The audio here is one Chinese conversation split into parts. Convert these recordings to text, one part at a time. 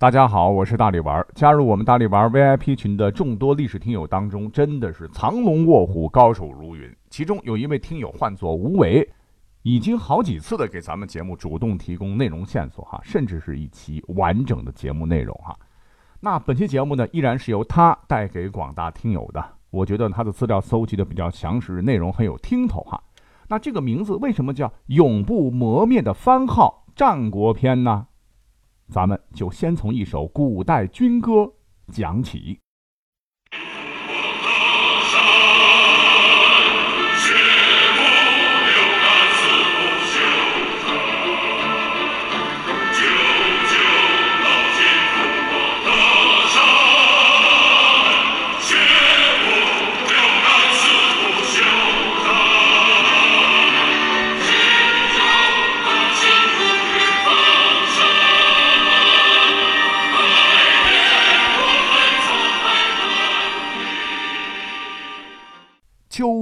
大家好，我是大力丸。加入我们大力丸 VIP 群的众多历史听友当中，真的是藏龙卧虎，高手如云。其中有一位听友唤作吴为，已经好几次的给咱们节目主动提供内容线索哈，甚至是一期完整的节目内容哈。那本期节目呢，依然是由他带给广大听友的。我觉得他的资料搜集的比较详实，内容很有听头哈。那这个名字为什么叫永不磨灭的番号战国篇呢？咱们就先从一首古代军歌讲起。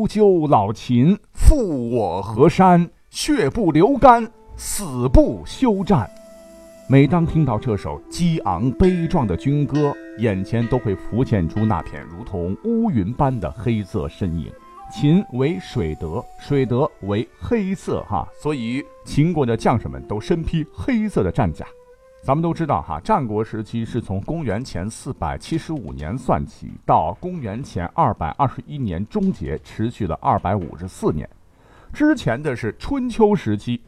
救老秦，负我河山，血不流干，死不休战。每当听到这首激昂悲壮的军歌，眼前都会浮现出那片如同乌云般的黑色身影。秦为水德，水德为黑色，哈，所以秦国的将士们都身披黑色的战甲。咱们都知道哈，战国时期是从公元前四百七十五年算起，到公元前二百二十一年终结，持续了二百五十四年。之前的是春秋时期，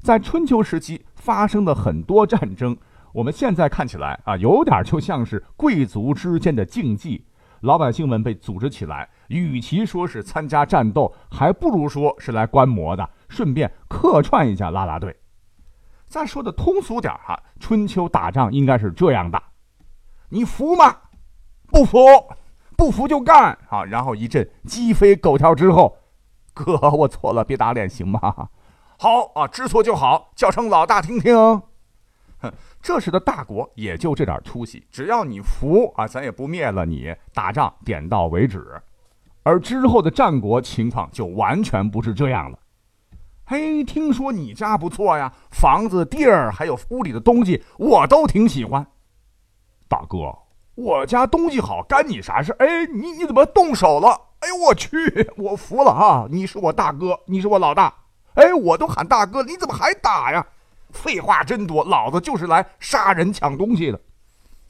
在春秋时期发生的很多战争。我们现在看起来啊，有点就像是贵族之间的竞技，老百姓们被组织起来，与其说是参加战斗，还不如说是来观摩的，顺便客串一下拉拉队。再说的通俗点哈，春秋打仗应该是这样的：你服吗？不服，不服就干啊！然后一阵鸡飞狗跳之后，哥，我错了，别打脸行吗？好啊，知错就好，叫声老大听听。哼，这时的大国也就这点出息，只要你服啊，咱也不灭了你，打仗点到为止。而之后的战国情况就完全不是这样了。嘿，听说你家不错呀，房子、地儿还有屋里的东西，我都挺喜欢。大哥，我家东西好，干你啥事？哎，你你怎么动手了？哎呦我去，我服了啊！你是我大哥，你是我老大。哎，我都喊大哥，你怎么还打呀？废话真多，老子就是来杀人抢东西的。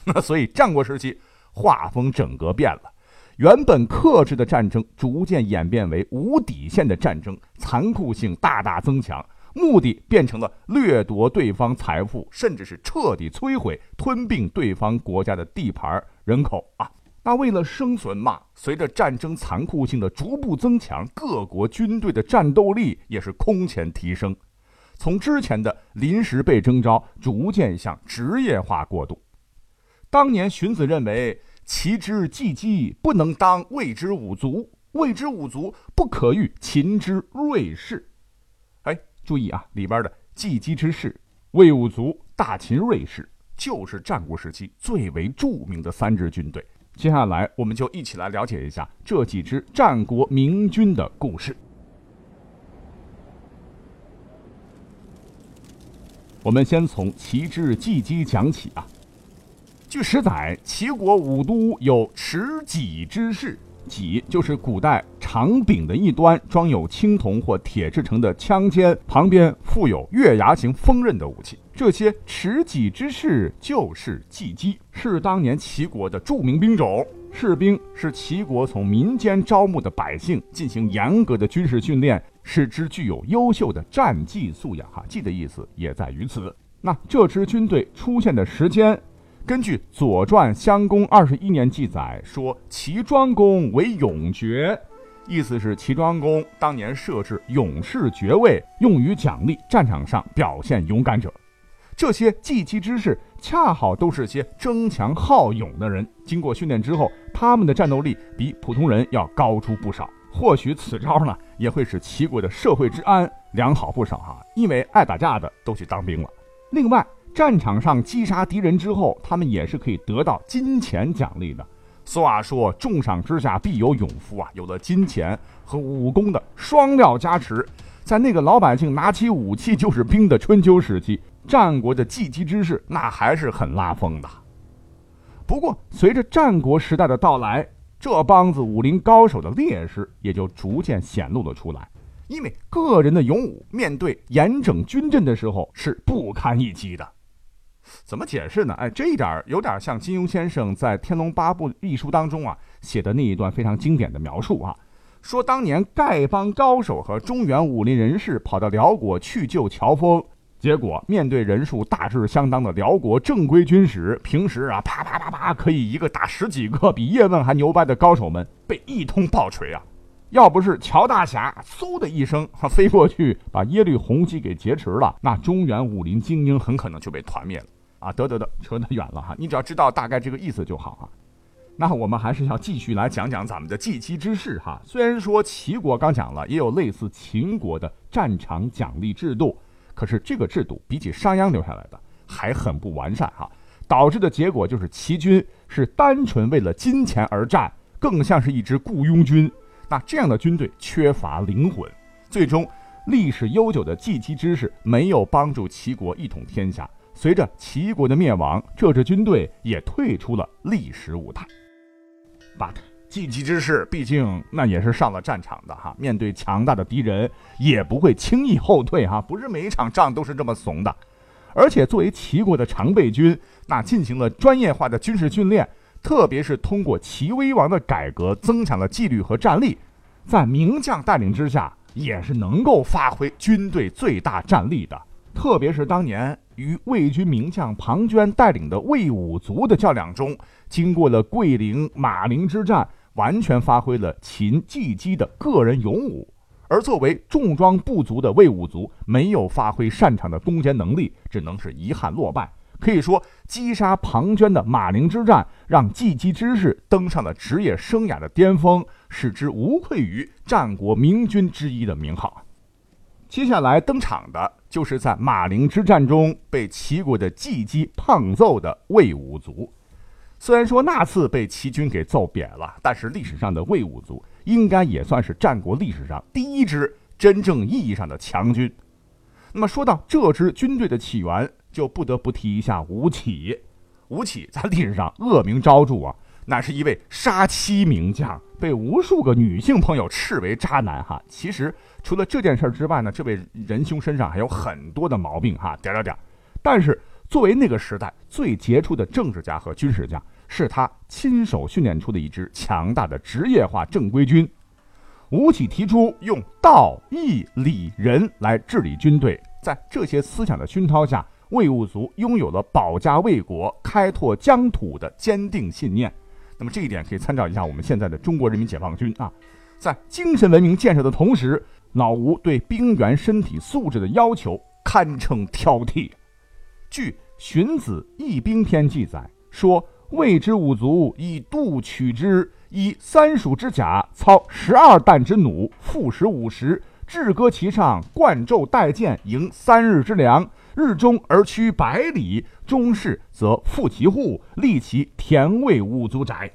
那 所以战国时期画风整个变了。原本克制的战争，逐渐演变为无底线的战争，残酷性大大增强，目的变成了掠夺对方财富，甚至是彻底摧毁、吞并对方国家的地盘、人口啊！那为了生存嘛，随着战争残酷性的逐步增强，各国军队的战斗力也是空前提升，从之前的临时被征召，逐渐向职业化过渡。当年荀子认为。其之既饥，不能当谓之五足；谓之五足，不可与秦之锐士。哎，注意啊，里边的季饥之士、魏武卒、大秦锐士，就是战国时期最为著名的三支军队。接下来，我们就一起来了解一下这几支战国明军的故事。我们先从齐之季饥讲起啊。据史载，齐国武都有持戟之士，戟就是古代长柄的一端装有青铜或铁制成的枪尖，旁边附有月牙形锋刃的武器。这些持戟之士就是骑击，是当年齐国的著名兵种。士兵是齐国从民间招募的百姓，进行严格的军事训练，使之具有优秀的战技素养。哈，技的意思也在于此。那这支军队出现的时间？根据《左传》襄公二十一年记载说，齐庄公为勇爵，意思是齐庄公当年设置勇士爵位，用于奖励战场上表现勇敢者。这些祭旗之士恰好都是些争强好勇的人，经过训练之后，他们的战斗力比普通人要高出不少。或许此招呢，也会使齐国的社会治安良好不少哈，因为爱打架的都去当兵了。另外，战场上击杀敌人之后，他们也是可以得到金钱奖励的。俗话说：“重赏之下必有勇夫啊！”有了金钱和武功的双料加持，在那个老百姓拿起武器就是兵的春秋时期，战国的技击之士那还是很拉风的。不过，随着战国时代的到来，这帮子武林高手的劣势也就逐渐显露了出来。因为个人的勇武，面对严整军阵的时候是不堪一击的。怎么解释呢？哎，这一点有点像金庸先生在《天龙八部》一书当中啊写的那一段非常经典的描述啊，说当年丐帮高手和中原武林人士跑到辽国去救乔峰。结果，面对人数大致相当的辽国正规军时，平时啊啪啪啪啪可以一个打十几个，比叶问还牛掰的高手们，被一通暴锤啊！要不是乔大侠嗖的一声飞过去把耶律洪基给劫持了，那中原武林精英很可能就被团灭了啊！得得得，扯得远了哈，你只要知道大概这个意思就好啊。那我们还是要继续来讲讲咱们的计期之事哈。虽然说齐国刚讲了，也有类似秦国的战场奖励制度。可是这个制度比起商鞅留下来的还很不完善哈，导致的结果就是齐军是单纯为了金钱而战，更像是一支雇佣军。那这样的军队缺乏灵魂，最终历史悠久的计期之势没有帮助齐国一统天下。随着齐国的灭亡，这支军队也退出了历史舞台。But 计期之士，毕竟那也是上了战场的哈，面对强大的敌人也不会轻易后退哈，不是每一场仗都是这么怂的。而且作为齐国的常备军，那进行了专业化的军事训练，特别是通过齐威王的改革，增强了纪律和战力，在名将带领之下，也是能够发挥军队最大战力的。特别是当年与魏军名将庞涓带领的魏武卒的较量中，经过了桂陵、马陵之战。完全发挥了秦季姬的个人勇武，而作为重装不足的魏武卒，没有发挥擅长的攻坚能力，只能是遗憾落败。可以说，击杀庞涓的马陵之战，让季姬之士登上了职业生涯的巅峰，使之无愧于战国明君之一的名号。接下来登场的就是在马陵之战中被齐国的季姬胖揍的魏武卒。虽然说那次被齐军给揍扁了，但是历史上的魏武卒应该也算是战国历史上第一支真正意义上的强军。那么说到这支军队的起源，就不得不提一下吴起。吴起在历史上恶名昭著啊，乃是一位杀妻名将，被无数个女性朋友斥为渣男哈。其实除了这件事之外呢，这位仁兄身上还有很多的毛病哈，点点点。但是。作为那个时代最杰出的政治家和军事家，是他亲手训练出的一支强大的职业化正规军。吴起提出用道义礼仁来治理军队，在这些思想的熏陶下，魏武卒拥有了保家卫国、开拓疆土的坚定信念。那么这一点可以参照一下我们现在的中国人民解放军啊，在精神文明建设的同时，老吴对兵员身体素质的要求堪称挑剔。据《荀子·义兵篇》记载说：“魏之五卒以度取之，以三蜀之甲，操十二担之弩，负食五十，至戈其上，贯胄带箭，迎三日之粮。日中而驱百里，中士则复其户，立其田为五卒宅。”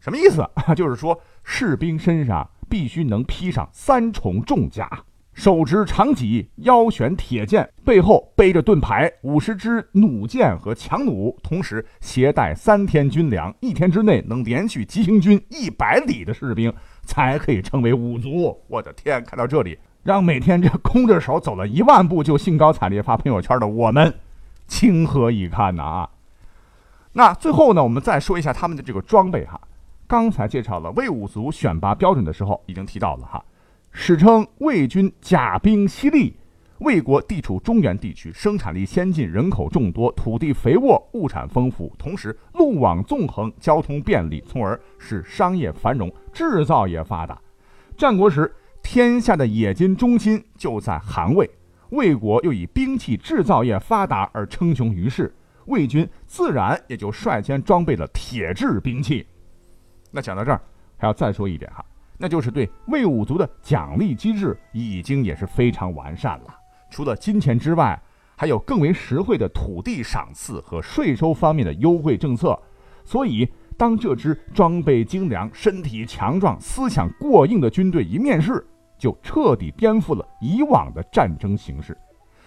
什么意思？就是说，士兵身上必须能披上三重重甲。手执长戟，腰悬铁剑，背后背着盾牌，五十支弩箭和强弩，同时携带三天军粮，一天之内能连续急行军一百里的士兵，才可以称为五卒。我的天，看到这里，让每天这空着手走了一万步就兴高采烈发朋友圈的我们，情何以堪呐啊！那最后呢，我们再说一下他们的这个装备哈。刚才介绍了魏武卒选拔标准的时候，已经提到了哈。史称魏军甲兵犀利。魏国地处中原地区，生产力先进，人口众多，土地肥沃，物产丰富，同时路网纵横，交通便利，从而使商业繁荣，制造业发达。战国时，天下的冶金中心就在韩魏，魏国又以兵器制造业发达而称雄于世，魏军自然也就率先装备了铁制兵器。那讲到这儿，还要再说一点哈。那就是对魏武卒的奖励机制已经也是非常完善了。除了金钱之外，还有更为实惠的土地赏赐和税收方面的优惠政策。所以，当这支装备精良、身体强壮、思想过硬的军队一面世，就彻底颠覆了以往的战争形势。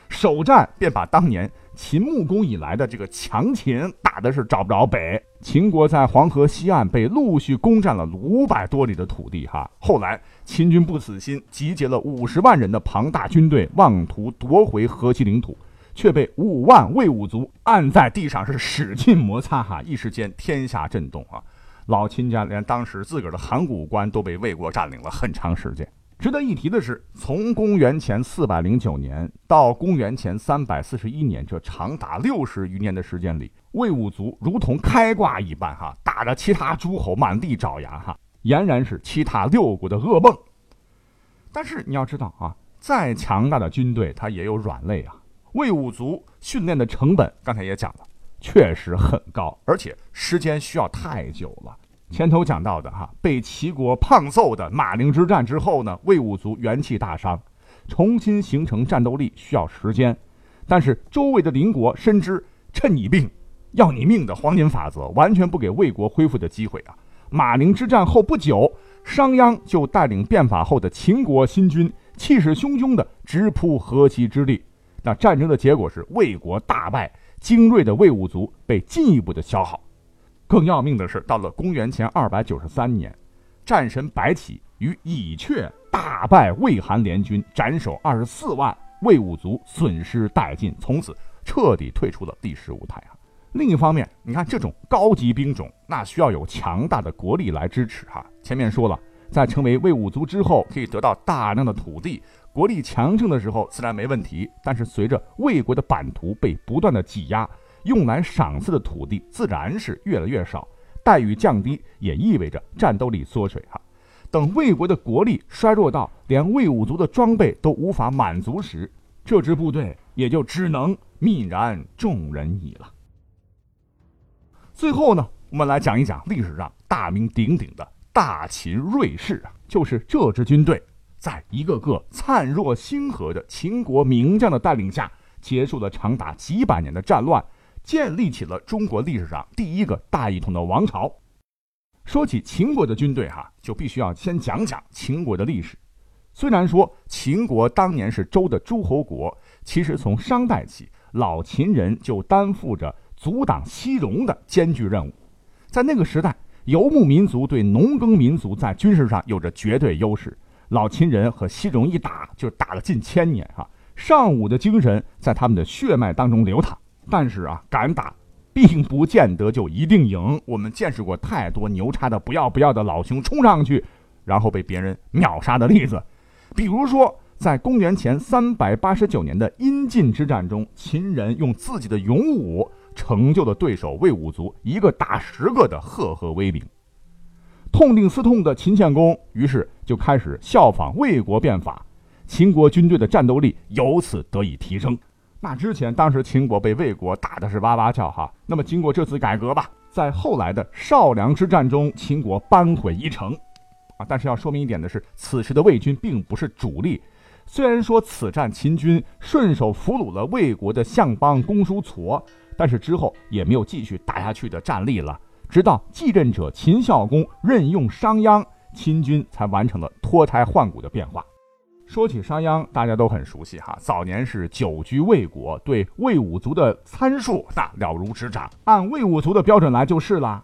首战便把当年秦穆公以来的这个强秦打的是找不着北。秦国在黄河西岸被陆续攻占了五百多里的土地，哈。后来秦军不死心，集结了五十万人的庞大军队，妄图夺回河西领土，却被五万魏武卒按在地上是使劲摩擦，哈，一时间天下震动啊！老秦家连当时自个儿的函谷关都被魏国占领了很长时间。值得一提的是，从公元前四百零九年到公元前三百四十一年，这长达六十余年的时间里，魏武卒如同开挂一般，哈，打着其他诸侯满地找牙，哈，俨然是其他六国的噩梦。但是你要知道啊，再强大的军队，它也有软肋啊。魏武卒训练的成本，刚才也讲了，确实很高，而且时间需要太久了。前头讲到的哈，被齐国胖揍的马陵之战之后呢，魏武卒元气大伤，重新形成战斗力需要时间。但是周围的邻国深知趁你病要你命的黄金法则，完全不给魏国恢复的机会啊。马陵之战后不久，商鞅就带领变法后的秦国新军，气势汹汹地直扑河西之地。那战争的结果是魏国大败，精锐的魏武卒被进一步的消耗。更要命的是，到了公元前二百九十三年，战神白起与蚁阙大败魏韩联军，斩首二十四万，魏武卒损失殆尽，从此彻底退出了历史舞台啊。另一方面，你看这种高级兵种，那需要有强大的国力来支持哈。前面说了，在成为魏武卒之后，可以得到大量的土地，国力强盛的时候自然没问题。但是随着魏国的版图被不断的挤压。用来赏赐的土地自然是越来越少，待遇降低也意味着战斗力缩水哈。等魏国的国力衰弱到连魏武卒的装备都无法满足时，这支部队也就只能泯然众人矣了。最后呢，我们来讲一讲历史上大名鼎鼎的大秦瑞士啊，就是这支军队，在一个个灿若星河的秦国名将的带领下，结束了长达几百年的战乱。建立起了中国历史上第一个大一统的王朝。说起秦国的军队，哈，就必须要先讲讲秦国的历史。虽然说秦国当年是周的诸侯国，其实从商代起，老秦人就担负着阻挡西戎的艰巨任务。在那个时代，游牧民族对农耕民族在军事上有着绝对优势。老秦人和西戎一打就打了近千年，哈，尚武的精神在他们的血脉当中流淌。但是啊，敢打，并不见得就一定赢。我们见识过太多牛叉的不要不要的老兄冲上去，然后被别人秒杀的例子。比如说，在公元前三百八十九年的阴晋之战中，秦人用自己的勇武成就了对手魏武卒一个打十个的赫赫威名。痛定思痛的秦献公，于是就开始效仿魏国变法，秦国军队的战斗力由此得以提升。那之前，当时秦国被魏国打的是哇哇叫哈。那么经过这次改革吧，在后来的少梁之战中，秦国扳回一城，啊，但是要说明一点的是，此时的魏军并不是主力。虽然说此战秦军顺手俘虏了魏国的相邦公叔痤，但是之后也没有继续打下去的战力了。直到继任者秦孝公任用商鞅，秦军才完成了脱胎换骨的变化。说起商鞅，大家都很熟悉哈。早年是久居魏国，对魏武卒的参数那了如指掌，按魏武卒的标准来就是了。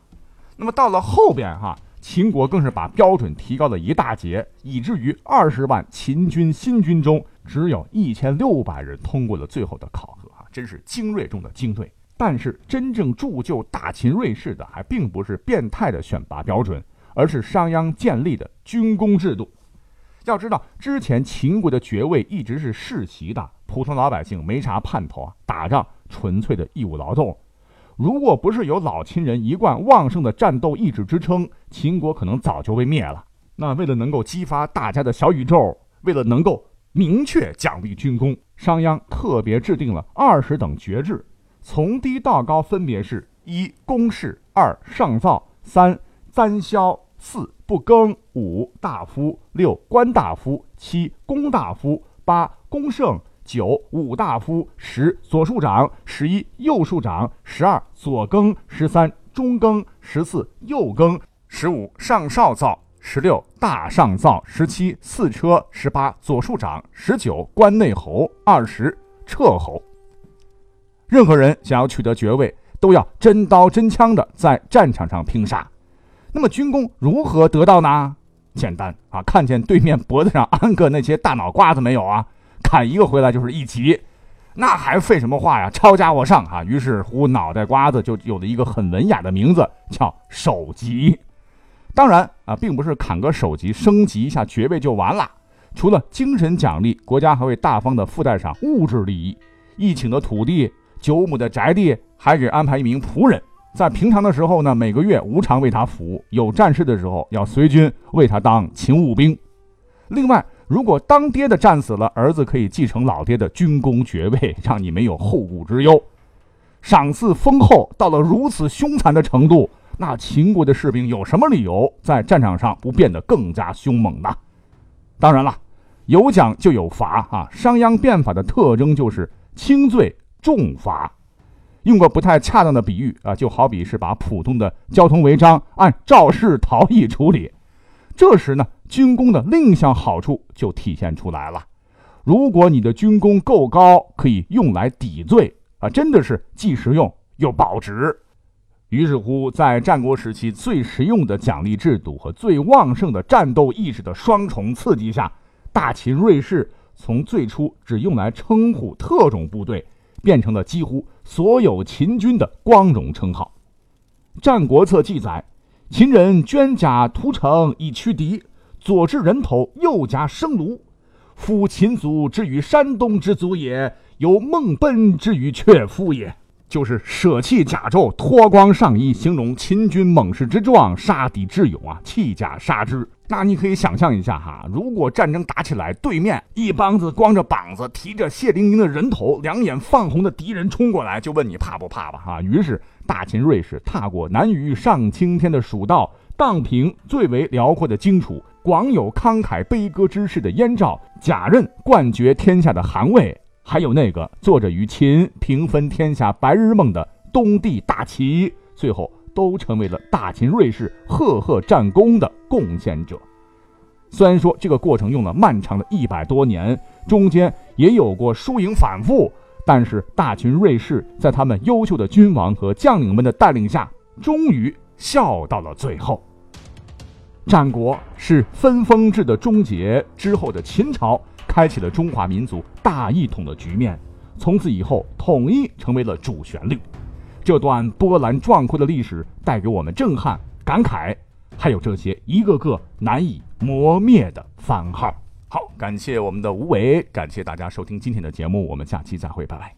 那么到了后边哈，秦国更是把标准提高了一大截，以至于二十万秦军新军中，只有一千六百人通过了最后的考核哈，真是精锐中的精锐。但是真正铸就大秦瑞士的，还并不是变态的选拔标准，而是商鞅建立的军功制度。要知道，之前秦国的爵位一直是世袭的，普通老百姓没啥盼头啊。打仗纯粹的义务劳动，如果不是有老秦人一贯旺盛的战斗意志支撑，秦国可能早就被灭了。那为了能够激发大家的小宇宙，为了能够明确奖励军功，商鞅特别制定了二十等爵制，从低到高分别是：一公事，二上造，三簪绡。四不更，五大夫，六官大夫，七公大夫，八公胜，九武大夫，十左庶长，十一右庶长，十二左更，十三中更，十四右更，十五上少造，十六大上造，十七四车，十八左庶长，十九关内侯，二十彻侯。任何人想要取得爵位，都要真刀真枪的在战场上拼杀。那么军功如何得到呢？简单啊，看见对面脖子上安个那些大脑瓜子没有啊？砍一个回来就是一级，那还废什么话呀？抄家伙上啊！于是乎，脑袋瓜子就有了一个很文雅的名字，叫首级。当然啊，并不是砍个首级升级一下爵位就完了。除了精神奖励，国家还会大方的附带上物质利益，一顷的土地、九亩的宅地，还给安排一名仆人。在平常的时候呢，每个月无偿为他服务；有战事的时候，要随军为他当勤务兵。另外，如果当爹的战死了，儿子可以继承老爹的军功爵位，让你没有后顾之忧。赏赐丰厚到了如此凶残的程度，那秦国的士兵有什么理由在战场上不变得更加凶猛呢？当然了，有奖就有罚啊！商鞅变法的特征就是轻罪重罚。用个不太恰当的比喻啊，就好比是把普通的交通违章按肇事逃逸处理。这时呢，军功的另一项好处就体现出来了。如果你的军功够高，可以用来抵罪啊，真的是既实用又保值。于是乎，在战国时期最实用的奖励制度和最旺盛的战斗意识的双重刺激下，大秦瑞士从最初只用来称呼特种部队。变成了几乎所有秦军的光荣称号。《战国策》记载：“秦人捐甲屠城以驱敌，左置人头，右夹生炉。夫秦族之于山东之族也，有孟奔之于阙夫也。”就是舍弃甲胄，脱光上衣，形容秦军猛士之壮，杀敌之勇啊！弃甲杀之。那你可以想象一下哈，如果战争打起来，对面一帮子光着膀子、提着血淋淋的人头、两眼放红的敌人冲过来，就问你怕不怕吧？哈！于是大秦瑞士踏过南隅上青天的蜀道，荡平最为辽阔的荆楚，广有慷慨悲歌之士的燕赵，假任冠绝天下的韩魏。还有那个坐着与秦平分天下白日梦的东帝大齐，最后都成为了大秦瑞士赫赫战功的贡献者。虽然说这个过程用了漫长的一百多年，中间也有过输赢反复，但是大秦瑞士在他们优秀的君王和将领们的带领下，终于笑到了最后。战国是分封制的终结之后的秦朝。开启了中华民族大一统的局面，从此以后，统一成为了主旋律。这段波澜壮阔的历史带给我们震撼、感慨，还有这些一个个难以磨灭的番号。好，感谢我们的吴伟，感谢大家收听今天的节目，我们下期再会，拜拜。